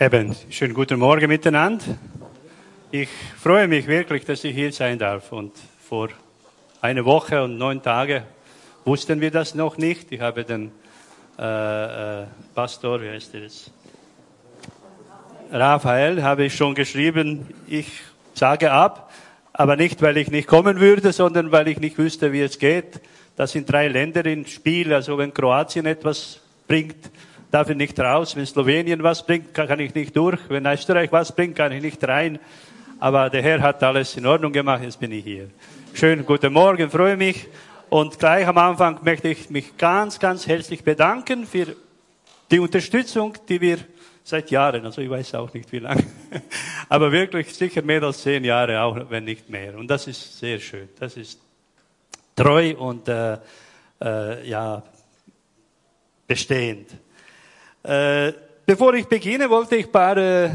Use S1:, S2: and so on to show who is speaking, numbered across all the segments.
S1: Eben, schönen guten Morgen miteinander. Ich freue mich wirklich, dass ich hier sein darf. Und vor einer Woche und neun Tagen wussten wir das noch nicht. Ich habe den äh, äh, Pastor, wie heißt er jetzt? Raphael, habe ich schon geschrieben, ich sage ab, aber nicht, weil ich nicht kommen würde, sondern weil ich nicht wüsste, wie es geht. Das sind drei Länder im Spiel. Also wenn Kroatien etwas bringt, darf ich nicht raus. Wenn Slowenien was bringt, kann ich nicht durch. Wenn Österreich was bringt, kann ich nicht rein. Aber der Herr hat alles in Ordnung gemacht, jetzt bin ich hier. Schön, guten Morgen, freue mich. Und gleich am Anfang möchte ich mich ganz, ganz herzlich bedanken für die Unterstützung, die wir seit Jahren, also ich weiß auch nicht wie lange, aber wirklich sicher mehr als zehn Jahre, auch wenn nicht mehr. Und das ist sehr schön. Das ist treu und äh, äh, ja bestehend. Äh, bevor ich beginne, wollte ich ein paar äh,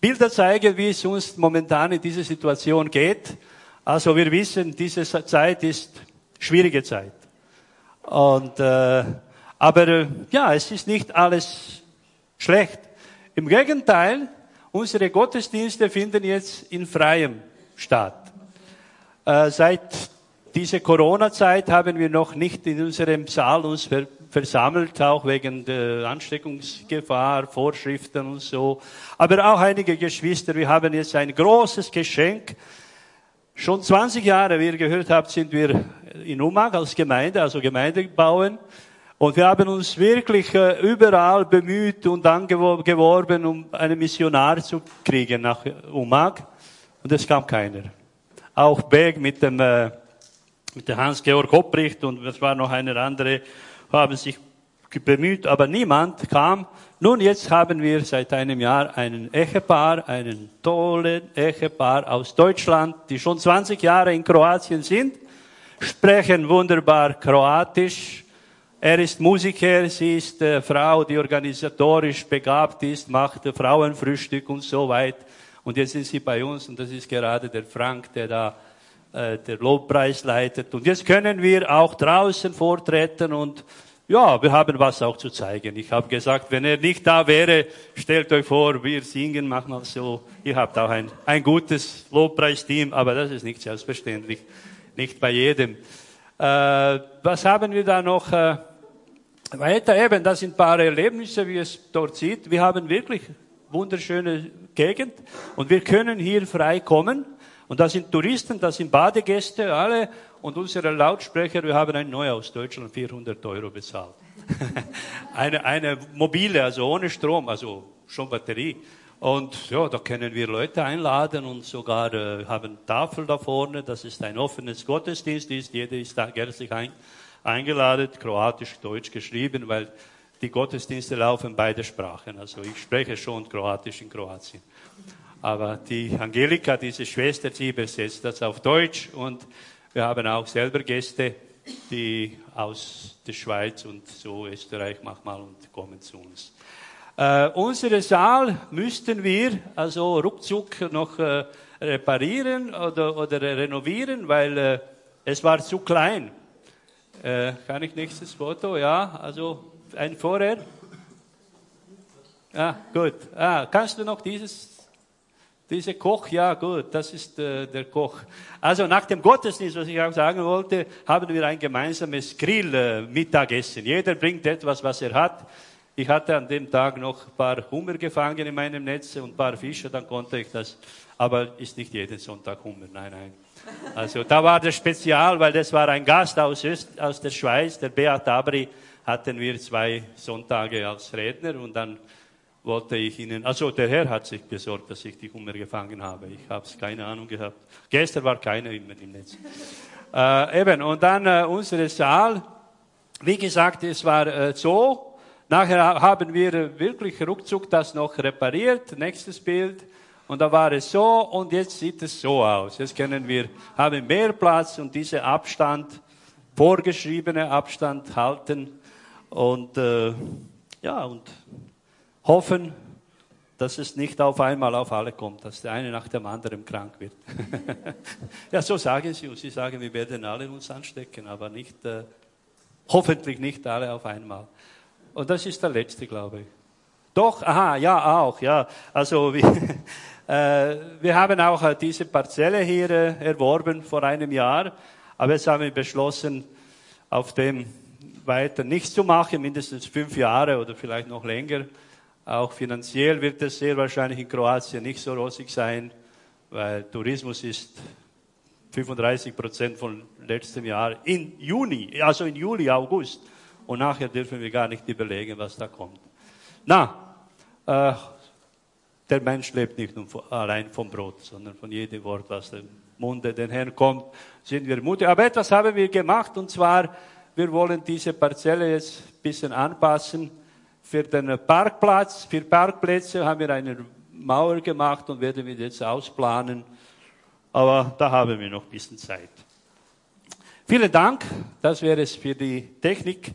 S1: Bilder zeigen, wie es uns momentan in dieser Situation geht. Also wir wissen, diese Zeit ist schwierige Zeit. Und, äh, aber äh, ja, es ist nicht alles schlecht. Im Gegenteil, unsere Gottesdienste finden jetzt in freiem statt. Äh, seit dieser Corona-Zeit haben wir noch nicht in unserem Saal uns versammelt, auch wegen der Ansteckungsgefahr, Vorschriften und so. Aber auch einige Geschwister, wir haben jetzt ein großes Geschenk. Schon 20 Jahre, wie ihr gehört habt, sind wir in Umag als Gemeinde, also Gemeinde bauen. Und wir haben uns wirklich äh, überall bemüht und angeworben, um einen Missionar zu kriegen nach Umag. Und es kam keiner. Auch Berg mit dem, äh, mit dem Hans-Georg Hoppricht und es war noch eine andere haben sich bemüht, aber niemand kam. Nun, jetzt haben wir seit einem Jahr einen Ehepaar, einen tollen Ehepaar aus Deutschland, die schon 20 Jahre in Kroatien sind, sprechen wunderbar Kroatisch. Er ist Musiker, sie ist äh, Frau, die organisatorisch begabt ist, macht äh, Frauenfrühstück und so weit. Und jetzt sind sie bei uns und das ist gerade der Frank, der da äh, der Lobpreis leitet. Und jetzt können wir auch draußen vortreten und ja, wir haben was auch zu zeigen. Ich habe gesagt, wenn er nicht da wäre, stellt euch vor, wir singen manchmal so. Ihr habt auch ein, ein gutes Lobpreisteam, aber das ist nicht selbstverständlich. Nicht bei jedem. Äh, was haben wir da noch? Äh, weiter eben, das sind ein paar Erlebnisse, wie es dort sieht. Wir haben wirklich wunderschöne Gegend und wir können hier frei kommen. Und da sind Touristen, da sind Badegäste, alle. Und unsere Lautsprecher, wir haben ein neu aus Deutschland 400 Euro bezahlt. eine, eine mobile, also ohne Strom, also schon Batterie. Und ja, da können wir Leute einladen und sogar äh, haben Tafel da vorne. Das ist ein offenes Gottesdienst. Ist, jeder ist da herzlich ein, eingeladen, kroatisch, deutsch geschrieben, weil die Gottesdienste laufen beide Sprachen. Also ich spreche schon Kroatisch in Kroatien. Aber die Angelika, diese Schwester, sie übersetzt das auf Deutsch und wir haben auch selber Gäste, die aus der Schweiz und so Österreich manchmal und kommen zu uns. Äh, unsere Saal müssten wir also ruckzuck noch äh, reparieren oder, oder renovieren, weil äh, es war zu klein. Äh, kann ich nächstes Foto? Ja, also ein vorher. Ja, gut. Ah, kannst du noch dieses dieser Koch, ja gut, das ist äh, der Koch. Also nach dem Gottesdienst, was ich auch sagen wollte, haben wir ein gemeinsames Grill-Mittagessen. Jeder bringt etwas, was er hat. Ich hatte an dem Tag noch ein paar Hummer gefangen in meinem Netz und ein paar Fische, dann konnte ich das. Aber ist nicht jeden Sonntag Hummer, nein, nein. Also da war das Spezial, weil das war ein Gast aus, Öst, aus der Schweiz, der Beat Abri, hatten wir zwei Sonntage als Redner und dann wollte ich Ihnen, also der Herr hat sich besorgt, dass ich die Hummer gefangen habe. Ich habe es keine Ahnung gehabt. Gestern war keiner immer im Netz. Äh, eben, und dann äh, unsere Saal. Wie gesagt, es war äh, so. Nachher haben wir wirklich ruckzuck das noch repariert. Nächstes Bild. Und da war es so und jetzt sieht es so aus. Jetzt können wir, haben mehr Platz und diese Abstand, vorgeschriebene Abstand halten. Und äh, ja, und hoffen, dass es nicht auf einmal auf alle kommt, dass der eine nach dem anderen krank wird. ja, so sagen sie und sie sagen, wir werden alle uns anstecken, aber nicht, äh, hoffentlich nicht alle auf einmal. Und das ist der letzte, glaube ich. Doch, aha, ja, auch, ja. Also wir, äh, wir haben auch äh, diese Parzelle hier äh, erworben vor einem Jahr, aber jetzt haben wir beschlossen, auf dem weiter nichts zu machen, mindestens fünf Jahre oder vielleicht noch länger. Auch finanziell wird es sehr wahrscheinlich in Kroatien nicht so rosig sein, weil Tourismus ist 35 Prozent von letztem Jahr in Juni, also in Juli, August. Und nachher dürfen wir gar nicht überlegen, was da kommt. Na, äh, der Mensch lebt nicht nur allein vom Brot, sondern von jedem Wort, was dem Munde den Herrn kommt, sind wir mutig. Aber etwas haben wir gemacht, und zwar, wir wollen diese Parzelle jetzt ein bisschen anpassen. Für den Parkplatz, für Parkplätze haben wir eine Mauer gemacht und werden wir jetzt ausplanen. Aber da haben wir noch ein bisschen Zeit. Vielen Dank, das wäre es für die Technik.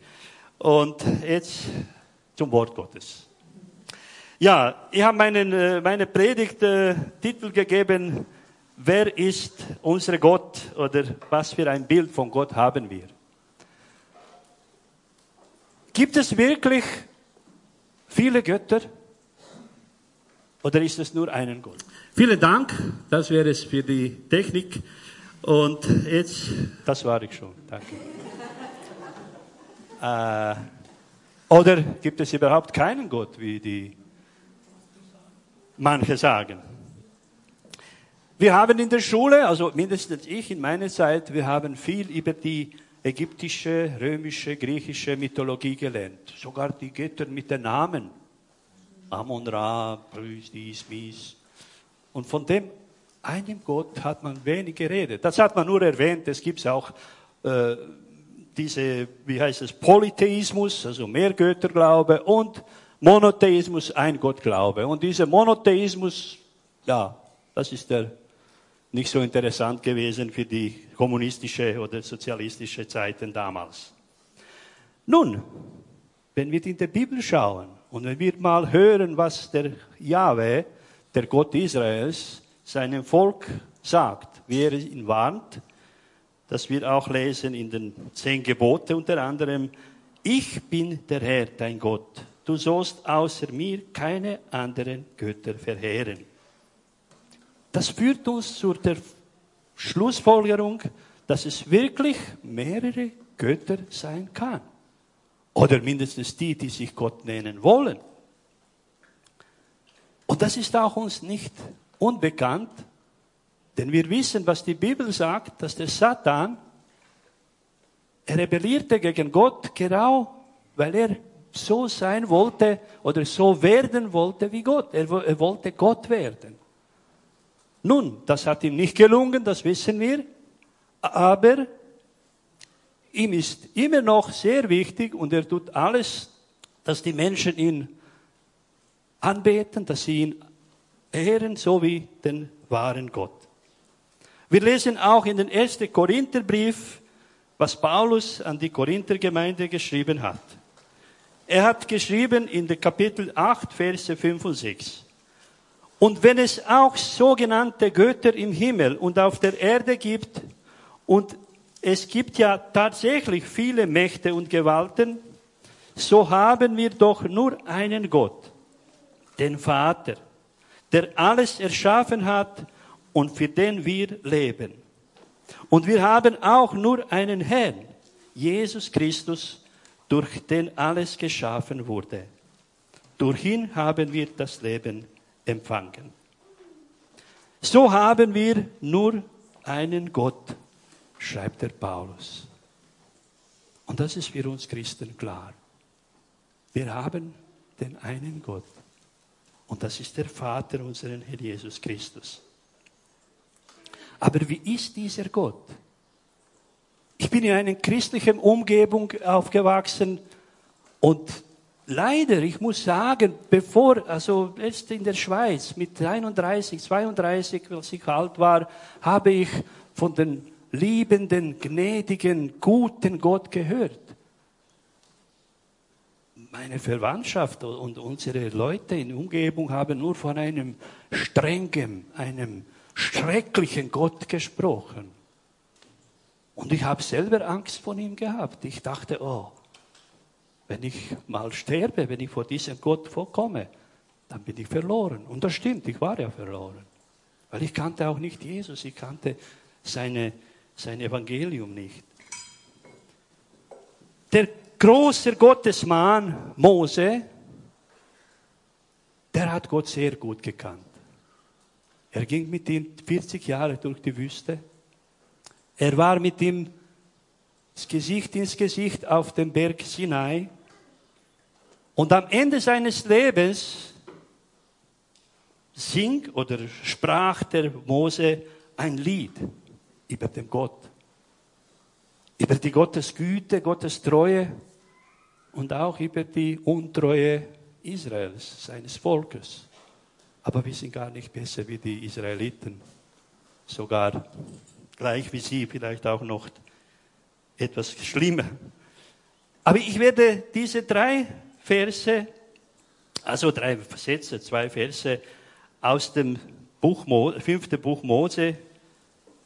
S1: Und jetzt zum Wort Gottes. Ja, ich habe meinen, äh, meine Predigt äh, Titel gegeben, wer ist unser Gott oder was für ein Bild von Gott haben wir? Gibt es wirklich viele Götter oder ist es nur einen Gott? Vielen Dank, das wäre es für die Technik. Und jetzt, das war ich schon, danke. äh, oder gibt es überhaupt keinen Gott, wie die manche sagen? Wir haben in der Schule, also mindestens ich in meiner Zeit, wir haben viel über die ägyptische, römische, griechische Mythologie gelernt. Sogar die Götter mit den Namen. Amon Ra, Brüs, dies, Mies. Und von dem einen Gott hat man wenig geredet. Das hat man nur erwähnt. Es gibt auch äh, diese, wie heißt es, Polytheismus, also Mehrgötterglaube und Monotheismus, ein Gottglaube. Und dieser Monotheismus, ja, das ist der nicht so interessant gewesen für die kommunistische oder sozialistische Zeiten damals. Nun, wenn wir in der Bibel schauen und wenn wir mal hören, was der Yahweh, der Gott Israels, seinem Volk sagt, wie er ihn warnt, dass wir auch lesen in den zehn Gebote unter anderem, ich bin der Herr, dein Gott. Du sollst außer mir keine anderen Götter verheeren. Das führt uns zur der Schlussfolgerung, dass es wirklich mehrere Götter sein kann. Oder mindestens die, die sich Gott nennen wollen. Und das ist auch uns nicht unbekannt, denn wir wissen, was die Bibel sagt, dass der Satan, er rebellierte gegen Gott genau, weil er so sein wollte oder so werden wollte wie Gott. Er, er wollte Gott werden. Nun, das hat ihm nicht gelungen, das wissen wir, aber ihm ist immer noch sehr wichtig und er tut alles, dass die Menschen ihn anbeten, dass sie ihn ehren, so wie den wahren Gott. Wir lesen auch in den ersten Korintherbrief, was Paulus an die Korinthergemeinde geschrieben hat. Er hat geschrieben in der Kapitel 8, Verse 5 und 6. Und wenn es auch sogenannte Götter im Himmel und auf der Erde gibt, und es gibt ja tatsächlich viele Mächte und Gewalten, so haben wir doch nur einen Gott, den Vater, der alles erschaffen hat und für den wir leben. Und wir haben auch nur einen Herrn, Jesus Christus, durch den alles geschaffen wurde. Durch ihn haben wir das Leben empfangen. So haben wir nur einen Gott, schreibt der Paulus. Und das ist für uns Christen klar. Wir haben den einen Gott. Und das ist der Vater, unseren Herr Jesus Christus. Aber wie ist dieser Gott? Ich bin in einer christlichen Umgebung aufgewachsen und leider, ich muss sagen, bevor, also jetzt in der Schweiz mit 31, 32, als ich alt war, habe ich von den liebenden, gnädigen, guten Gott gehört. Meine Verwandtschaft und unsere Leute in der Umgebung haben nur von einem strengen, einem schrecklichen Gott gesprochen. Und ich habe selber Angst von ihm gehabt. Ich dachte, oh, wenn ich mal sterbe, wenn ich vor diesem Gott vorkomme, dann bin ich verloren. Und das stimmt, ich war ja verloren. Weil ich kannte auch nicht Jesus, ich kannte seine, sein Evangelium nicht. Der große Gottesmann Mose, der hat Gott sehr gut gekannt. Er ging mit ihm 40 Jahre durch die Wüste. Er war mit ihm Gesicht ins Gesicht auf dem Berg Sinai. Und am Ende seines Lebens sing oder sprach der Mose ein Lied über den Gott, über die Gottes Güte, Gottes Treue und auch über die Untreue Israels, seines Volkes. Aber wir sind gar nicht besser wie die Israeliten, sogar gleich wie sie, vielleicht auch noch etwas schlimmer. Aber ich werde diese drei Verse, also drei Sätze, zwei Verse aus dem Buch, fünften Buch Mose,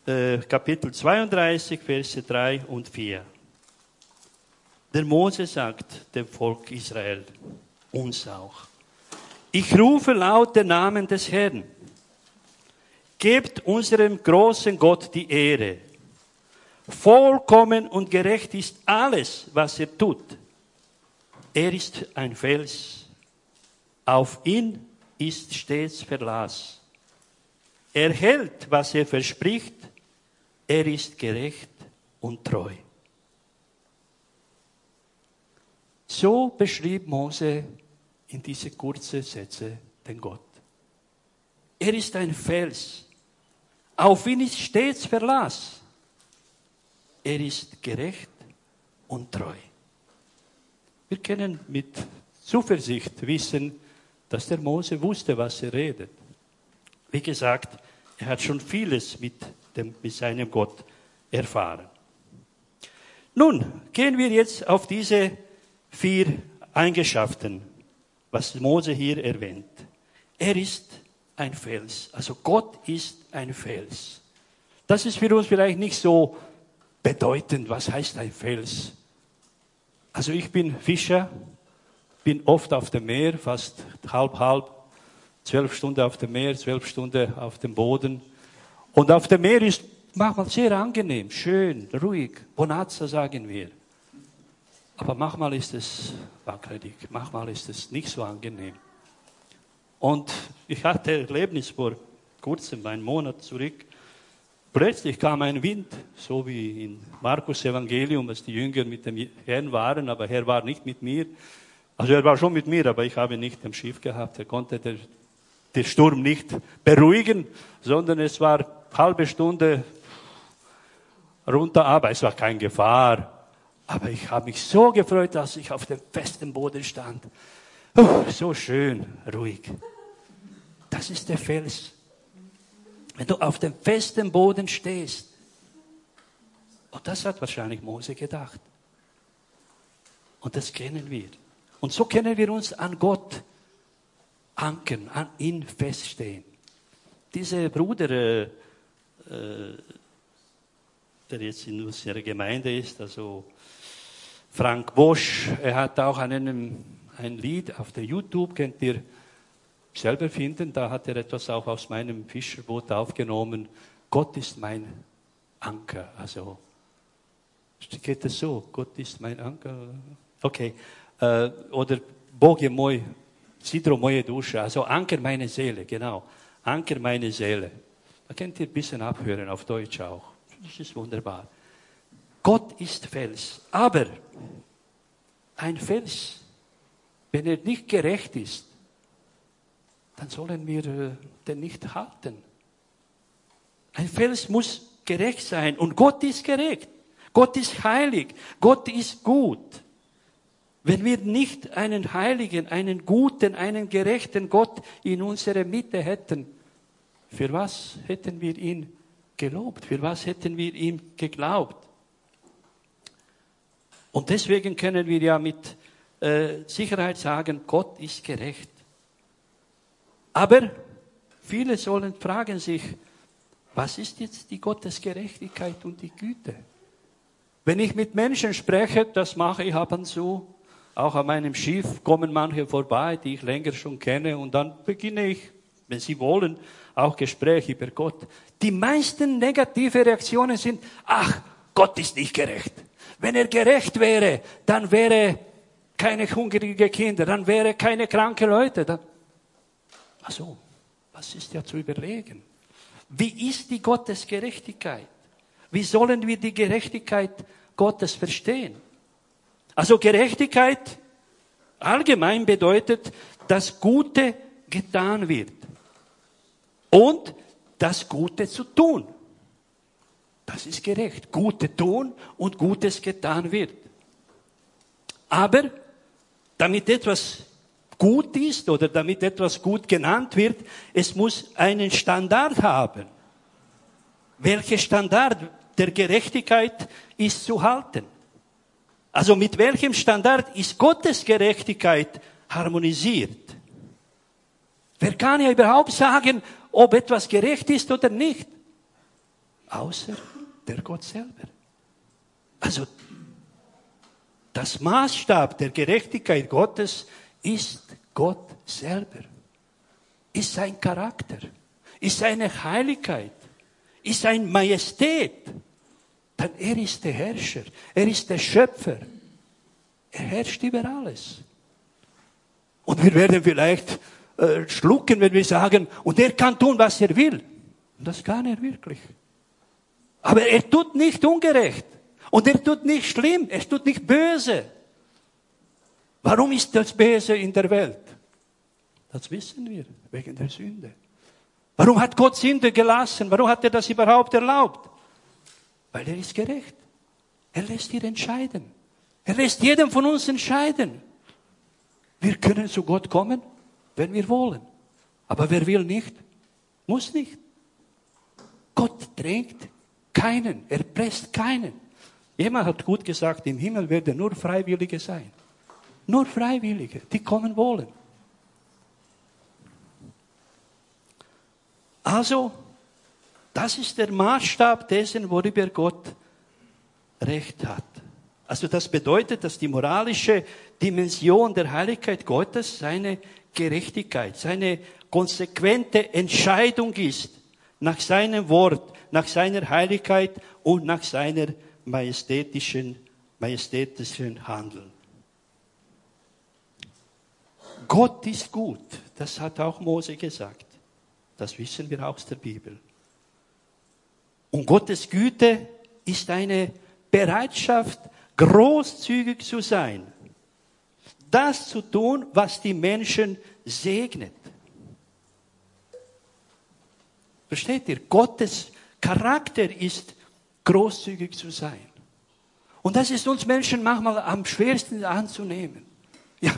S1: äh, Kapitel 32, Verse 3 und 4. Der Mose sagt dem Volk Israel, uns auch, ich rufe laut den Namen des Herrn. Gebt unserem großen Gott die Ehre. Vollkommen und gerecht ist alles, was er tut. Er ist ein Fels. Auf ihn ist stets Verlass. Er hält, was er verspricht. Er ist gerecht und treu. So beschrieb Mose in diese kurzen Sätze den Gott. Er ist ein Fels. Auf ihn ist stets Verlass. Er ist gerecht und treu. Wir können mit Zuversicht wissen, dass der Mose wusste, was er redet. Wie gesagt, er hat schon vieles mit, dem, mit seinem Gott erfahren. Nun gehen wir jetzt auf diese vier Eigenschaften was Mose hier erwähnt. Er ist ein Fels. Also Gott ist ein Fels. Das ist für uns vielleicht nicht so bedeutend. Was heißt ein Fels? Also ich bin Fischer, bin oft auf dem Meer, fast halb, halb, zwölf Stunden auf dem Meer, zwölf Stunden auf dem Boden. Und auf dem Meer ist manchmal sehr angenehm, schön, ruhig. Bonazza sagen wir. Aber manchmal ist es wackelig, manchmal ist es nicht so angenehm. Und ich hatte Erlebnis vor kurzem, einen Monat zurück. Plötzlich kam ein Wind, so wie in Markus Evangelium, dass die Jünger mit dem Herrn waren, aber Herr war nicht mit mir. Also er war schon mit mir, aber ich habe nicht im Schiff gehabt. Er konnte den, den Sturm nicht beruhigen, sondern es war halbe Stunde runter, aber es war keine Gefahr. Aber ich habe mich so gefreut, dass ich auf dem festen Boden stand. Oh, so schön, ruhig. Das ist der Fels. Wenn du auf dem festen Boden stehst. Und das hat wahrscheinlich Mose gedacht. Und das kennen wir. Und so können wir uns an Gott ankern, an ihn feststehen. Dieser Bruder, äh, äh der jetzt in unserer Gemeinde ist, also Frank Bosch, er hat auch einen, ein Lied auf der YouTube, könnt ihr selber finden, da hat er etwas auch aus meinem Fischerboot aufgenommen. Gott ist mein Anker. Also, geht es so? Gott ist mein Anker. Okay. Äh, oder Bogie moj, Sidro moje Dusche. Also Anker meine Seele, genau. Anker meine Seele. Da könnt ihr ein bisschen abhören, auf Deutsch auch. Das ist wunderbar. Gott ist Fels. Aber ein Fels, wenn er nicht gerecht ist, dann sollen wir äh, den nicht halten. Ein Fels muss gerecht sein und Gott ist gerecht. Gott ist heilig. Gott ist gut. Wenn wir nicht einen heiligen, einen guten, einen gerechten Gott in unserer Mitte hätten, für was hätten wir ihn gelobt? Für was hätten wir ihm geglaubt? Und deswegen können wir ja mit äh, Sicherheit sagen, Gott ist gerecht. Aber viele sollen fragen sich, was ist jetzt die Gottesgerechtigkeit und die Güte? Wenn ich mit Menschen spreche, das mache ich ab und zu, Auch an meinem Schiff kommen manche vorbei, die ich länger schon kenne, und dann beginne ich, wenn sie wollen, auch Gespräche über Gott. Die meisten negative Reaktionen sind, ach, Gott ist nicht gerecht. Wenn er gerecht wäre, dann wäre keine hungrige Kinder, dann wäre keine kranke Leute. Dann Ach so, was ist ja zu überlegen? Wie ist die Gottesgerechtigkeit? Wie sollen wir die Gerechtigkeit Gottes verstehen? Also Gerechtigkeit allgemein bedeutet, dass Gute getan wird und das Gute zu tun. Das ist gerecht. Gute tun und Gutes getan wird. Aber damit etwas gut ist oder damit etwas gut genannt wird, es muss einen Standard haben. Welcher Standard der Gerechtigkeit ist zu halten? Also mit welchem Standard ist Gottes Gerechtigkeit harmonisiert? Wer kann ja überhaupt sagen, ob etwas gerecht ist oder nicht? Außer der Gott selber. Also das Maßstab der Gerechtigkeit Gottes ist Gott selber, ist sein Charakter, ist seine Heiligkeit, ist sein Majestät. Denn er ist der Herrscher, er ist der Schöpfer. Er herrscht über alles. Und wir werden vielleicht äh, schlucken, wenn wir sagen, und er kann tun, was er will. Und das kann er wirklich. Aber er tut nicht ungerecht. Und er tut nicht schlimm, er tut nicht böse. Warum ist das Böse in der Welt? Das wissen wir, wegen der Sünde. Warum hat Gott Sünde gelassen? Warum hat er das überhaupt erlaubt? Weil er ist gerecht. Er lässt ihr entscheiden. Er lässt jedem von uns entscheiden. Wir können zu Gott kommen, wenn wir wollen. Aber wer will nicht, muss nicht. Gott drängt keinen, er presst keinen. Jemand hat gut gesagt, im Himmel werden nur Freiwillige sein. Nur Freiwillige, die kommen wollen. Also, das ist der Maßstab dessen, worüber Gott Recht hat. Also das bedeutet, dass die moralische Dimension der Heiligkeit Gottes seine Gerechtigkeit, seine konsequente Entscheidung ist, nach seinem Wort, nach seiner Heiligkeit und nach seiner majestätischen, majestätischen Handeln. Gott ist gut. Das hat auch Mose gesagt. Das wissen wir aus der Bibel. Und Gottes Güte ist eine Bereitschaft, großzügig zu sein. Das zu tun, was die Menschen segnet. Versteht ihr? Gottes Charakter ist großzügig zu sein. Und das ist uns Menschen manchmal am schwersten anzunehmen. Ja,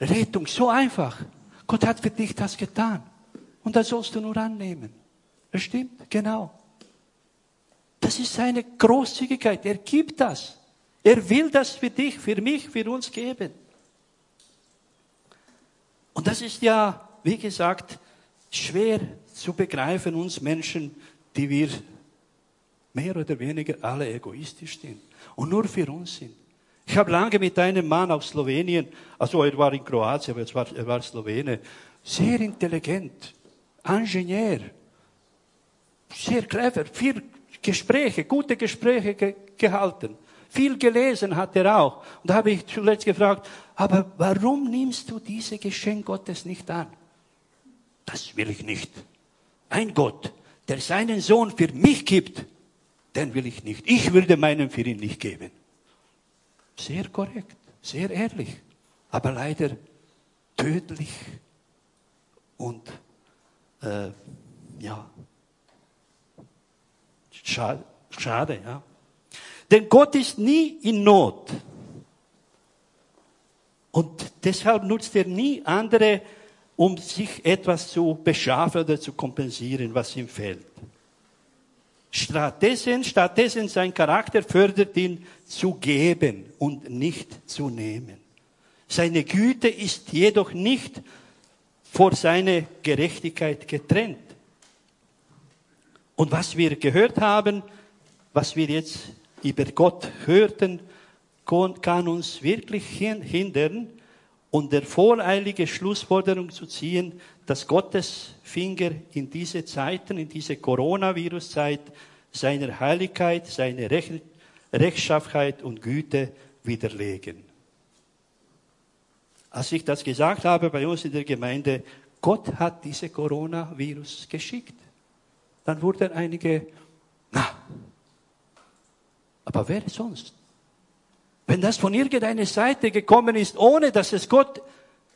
S1: Rettung, so einfach. Gott hat für dich das getan. Und das sollst du nur annehmen. Das stimmt, genau. Das ist seine Großzügigkeit. Er gibt das. Er will das für dich, für mich, für uns geben. Und das ist ja, wie gesagt, schwer zu begreifen, uns Menschen, die wir mehr oder weniger alle egoistisch sind und nur für uns sind. Ich habe lange mit einem Mann aus Slowenien, also er war in Kroatien, aber war, er war Slowene, sehr intelligent, Ingenieur, sehr clever, viel Gespräche, gute Gespräche ge gehalten. Viel gelesen hat er auch. Und da habe ich zuletzt gefragt, aber warum nimmst du diese Geschenk Gottes nicht an? Das will ich nicht. Ein Gott, der seinen Sohn für mich gibt, den will ich nicht. Ich würde meinen für ihn nicht geben. Sehr korrekt, sehr ehrlich, aber leider tödlich und äh, ja, schade, schade, ja. Denn Gott ist nie in Not. Und deshalb nutzt er nie andere, um sich etwas zu beschaffen oder zu kompensieren, was ihm fehlt. Stattdessen, stattdessen sein Charakter fördert ihn zu geben und nicht zu nehmen. Seine Güte ist jedoch nicht vor seiner Gerechtigkeit getrennt. Und was wir gehört haben, was wir jetzt über Gott hörten, kann uns wirklich hindern und der voreilige Schlussfolgerung zu ziehen, dass Gottes Finger in diese Zeiten, in diese Coronavirus-Zeit, seiner Heiligkeit, seine Rechtschaffenheit und Güte widerlegen. Als ich das gesagt habe bei uns in der Gemeinde, Gott hat diese Coronavirus geschickt. Dann wurden einige, na, aber wer sonst? Wenn das von irgendeiner Seite gekommen ist, ohne dass es Gott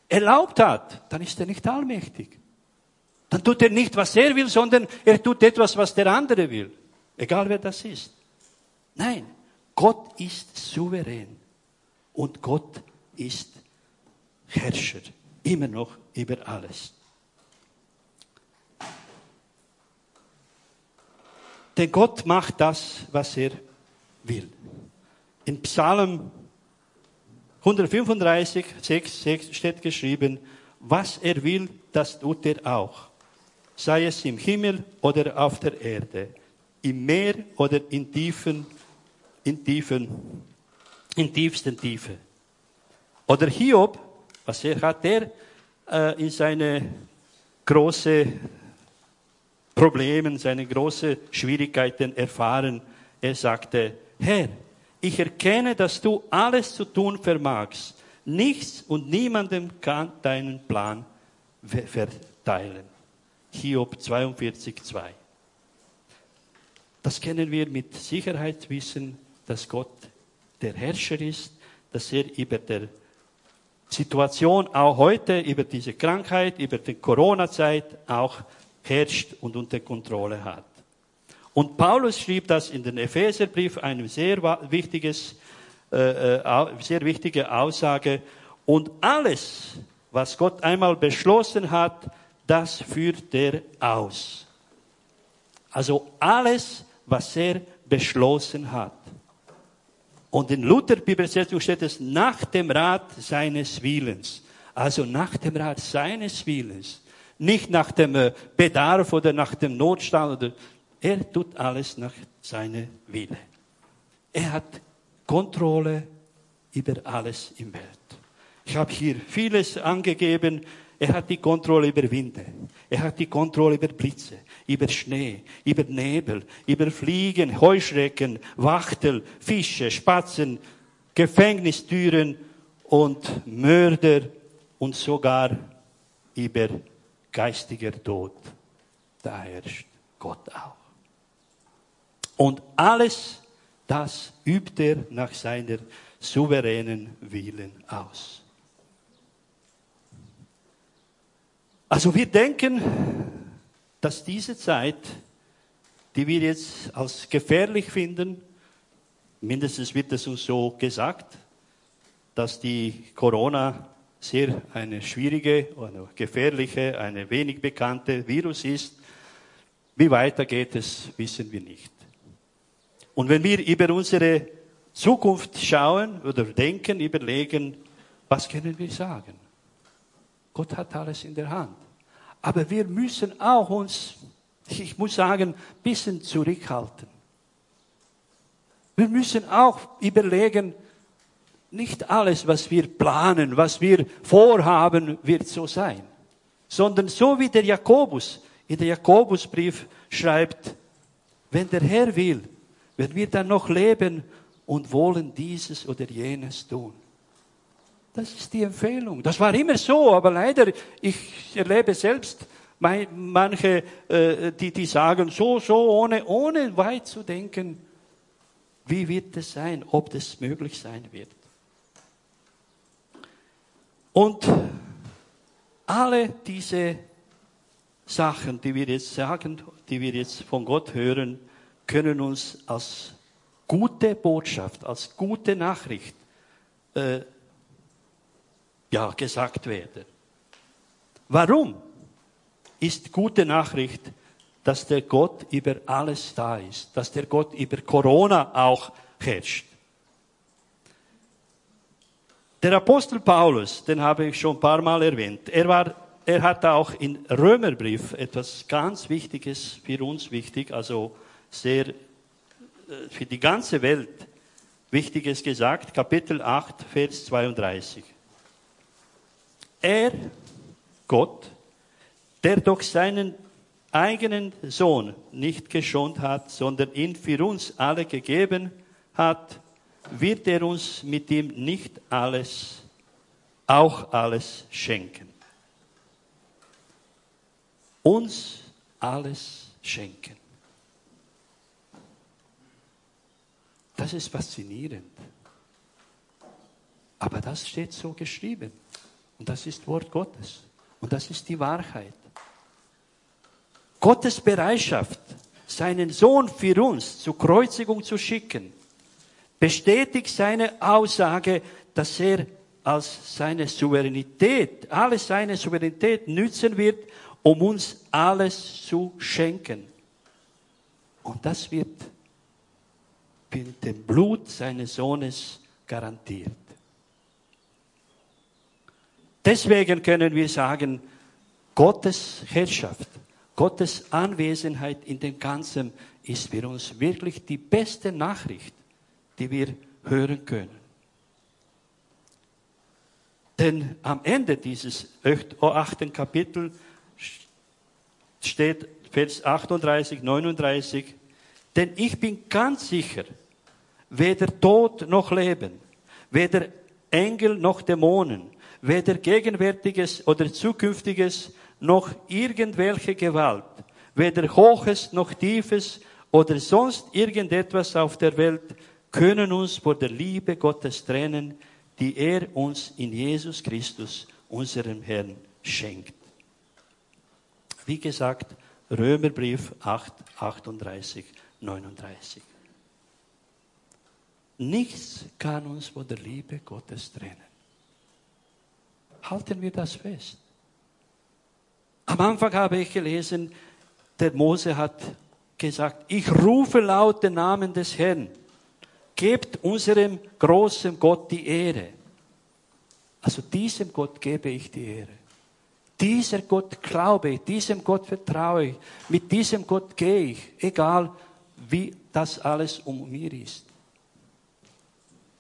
S1: erlaubt hat, dann ist er nicht allmächtig. Dann tut er nicht, was er will, sondern er tut etwas, was der andere will. Egal wer das ist. Nein, Gott ist souverän und Gott ist Herrscher, immer noch über alles. Denn Gott macht das, was er will. In Psalm 135, 6, 6 steht geschrieben, was er will, das tut er auch. Sei es im Himmel oder auf der Erde, im Meer oder in tiefen, in tiefen, in tiefsten Tiefe. Oder Hiob, was er hat er äh, in seine große Probleme, seine große Schwierigkeiten erfahren. Er sagte, Herr, ich erkenne, dass du alles zu tun vermagst. Nichts und niemandem kann deinen Plan verteilen. Hiob 42, 2. Das können wir mit Sicherheit wissen, dass Gott der Herrscher ist, dass er über der Situation auch heute, über diese Krankheit, über die Corona-Zeit auch herrscht und unter Kontrolle hat. Und Paulus schrieb das in den Epheserbrief, eine sehr wichtiges, äh, äh sehr wichtige Aussage. Und alles, was Gott einmal beschlossen hat, das führt er aus. Also alles, was er beschlossen hat. Und in Luther Bibelsetzung steht es nach dem Rat seines Willens. Also nach dem Rat seines Willens. Nicht nach dem äh, Bedarf oder nach dem Notstand oder er tut alles nach seiner Wille. Er hat Kontrolle über alles im Welt. Ich habe hier vieles angegeben. Er hat die Kontrolle über Winde. Er hat die Kontrolle über Blitze, über Schnee, über Nebel, über Fliegen, Heuschrecken, Wachtel, Fische, Spatzen, Gefängnistüren und Mörder und sogar über geistiger Tod. Da herrscht Gott auch. Und alles das übt er nach seiner souveränen Willen aus. Also wir denken, dass diese Zeit, die wir jetzt als gefährlich finden, mindestens wird es uns so gesagt, dass die Corona sehr eine schwierige, eine gefährliche, eine wenig bekannte Virus ist. Wie weiter geht es, wissen wir nicht. Und wenn wir über unsere Zukunft schauen oder denken, überlegen, was können wir sagen? Gott hat alles in der Hand. Aber wir müssen auch uns, ich muss sagen, ein bisschen zurückhalten. Wir müssen auch überlegen, nicht alles, was wir planen, was wir vorhaben, wird so sein. Sondern so wie der Jakobus in der Jakobusbrief schreibt, wenn der Herr will, wenn wir dann noch leben und wollen dieses oder jenes tun. Das ist die Empfehlung. Das war immer so, aber leider, ich erlebe selbst manche, äh, die, die sagen so, so, ohne, ohne weit zu denken, wie wird es sein, ob das möglich sein wird. Und alle diese Sachen, die wir jetzt sagen, die wir jetzt von Gott hören, können uns als gute Botschaft, als gute Nachricht äh, ja, gesagt werden. Warum ist gute Nachricht, dass der Gott über alles da ist, dass der Gott über Corona auch herrscht? Der Apostel Paulus, den habe ich schon ein paar Mal erwähnt, er war er hat auch in Römerbrief etwas ganz Wichtiges für uns wichtig, also sehr äh, für die ganze Welt Wichtiges gesagt, Kapitel 8, Vers 32. Er, Gott, der doch seinen eigenen Sohn nicht geschont hat, sondern ihn für uns alle gegeben hat, wird er uns mit ihm nicht alles, auch alles schenken. Uns alles schenken. Das ist faszinierend. Aber das steht so geschrieben. Und das ist Wort Gottes. Und das ist die Wahrheit. Gottes Bereitschaft, seinen Sohn für uns zur Kreuzigung zu schicken, bestätigt seine Aussage, dass er als seine Souveränität, alle seine Souveränität nützen wird, um uns alles zu schenken. Und das wird mit dem Blut seines Sohnes garantiert. Deswegen können wir sagen, Gottes Herrschaft, Gottes Anwesenheit in dem Ganzen ist für uns wirklich die beste Nachricht die wir hören können. Denn am Ende dieses achten Kapitel steht Vers 38, 39, denn ich bin ganz sicher, weder Tod noch Leben, weder Engel noch Dämonen, weder Gegenwärtiges oder Zukünftiges noch irgendwelche Gewalt, weder Hohes noch Tiefes oder sonst irgendetwas auf der Welt können uns vor der Liebe Gottes trennen, die er uns in Jesus Christus, unserem Herrn, schenkt. Wie gesagt, Römerbrief 8, 38, 39. Nichts kann uns von der Liebe Gottes trennen. Halten wir das fest. Am Anfang habe ich gelesen, der Mose hat gesagt, ich rufe laut den Namen des Herrn gebt unserem großen Gott die Ehre. Also diesem Gott gebe ich die Ehre. Dieser Gott glaube ich, diesem Gott vertraue ich, mit diesem Gott gehe ich, egal wie das alles um mir ist.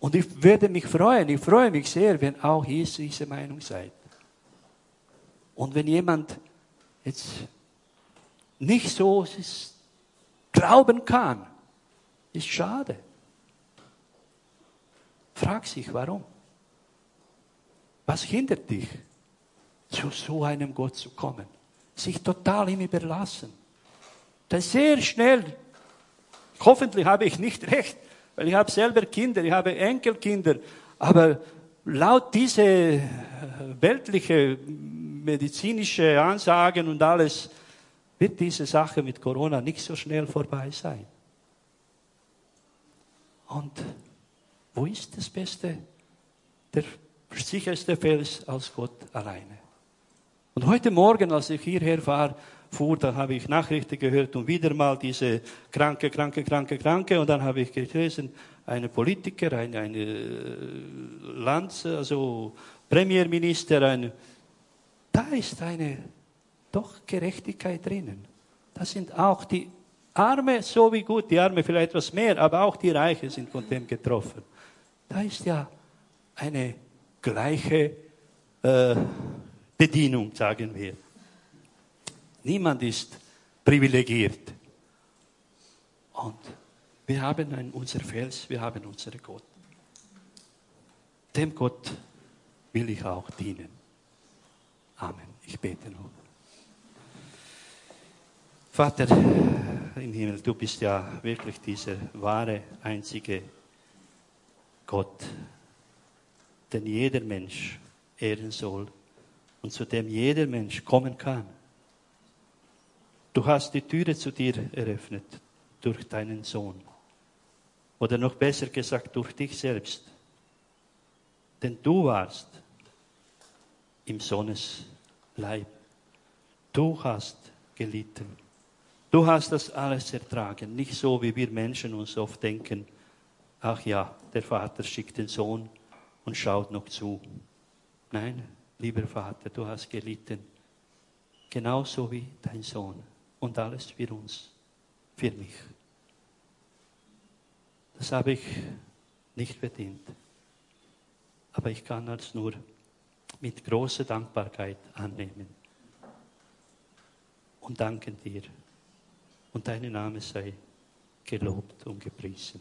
S1: Und ich würde mich freuen, ich freue mich sehr, wenn auch ihr diese Meinung seid. Und wenn jemand jetzt nicht so glauben kann, ist schade. Frag sich, warum? Was hindert dich, zu so einem Gott zu kommen? Sich total ihm überlassen. Das sehr schnell, hoffentlich habe ich nicht recht, weil ich habe selber Kinder, ich habe Enkelkinder, aber laut diese äh, weltliche medizinische Ansagen und alles wird diese Sache mit Corona nicht so schnell vorbei sein. Und wo ist das Beste? Der sicherste Fels als Gott alleine. Und heute Morgen, als ich hierher fahr, fuhr, da habe ich Nachrichten gehört und wieder mal diese kranke, kranke, kranke, kranke. Und dann habe ich gelesen, eine Politiker, eine, eine äh, Lands, also Premierminister, eine, da ist eine doch Gerechtigkeit drinnen. Das sind auch die Arme so wie gut, die Arme vielleicht etwas mehr, aber auch die Reiche sind von dem getroffen. Da ist ja eine gleiche äh, Bedienung, sagen wir. Niemand ist privilegiert. Und wir haben einen, unser Fels, wir haben unseren Gott. Dem Gott will ich auch dienen. Amen. Ich bete noch. Vater im Himmel, du bist ja wirklich dieser wahre, einzige Gott, den jeder Mensch ehren soll und zu dem jeder Mensch kommen kann. Du hast die Türe zu dir eröffnet durch deinen Sohn. Oder noch besser gesagt, durch dich selbst. Denn du warst im Sohnes Leib. Du hast gelitten. Du hast das alles ertragen. Nicht so, wie wir Menschen uns oft denken, ach ja, der Vater schickt den Sohn und schaut noch zu. Nein, lieber Vater, du hast gelitten, genauso wie dein Sohn und alles für uns, für mich. Das habe ich nicht verdient. Aber ich kann es nur mit großer Dankbarkeit annehmen. Und danken dir. Und dein Name sei gelobt und gepriesen.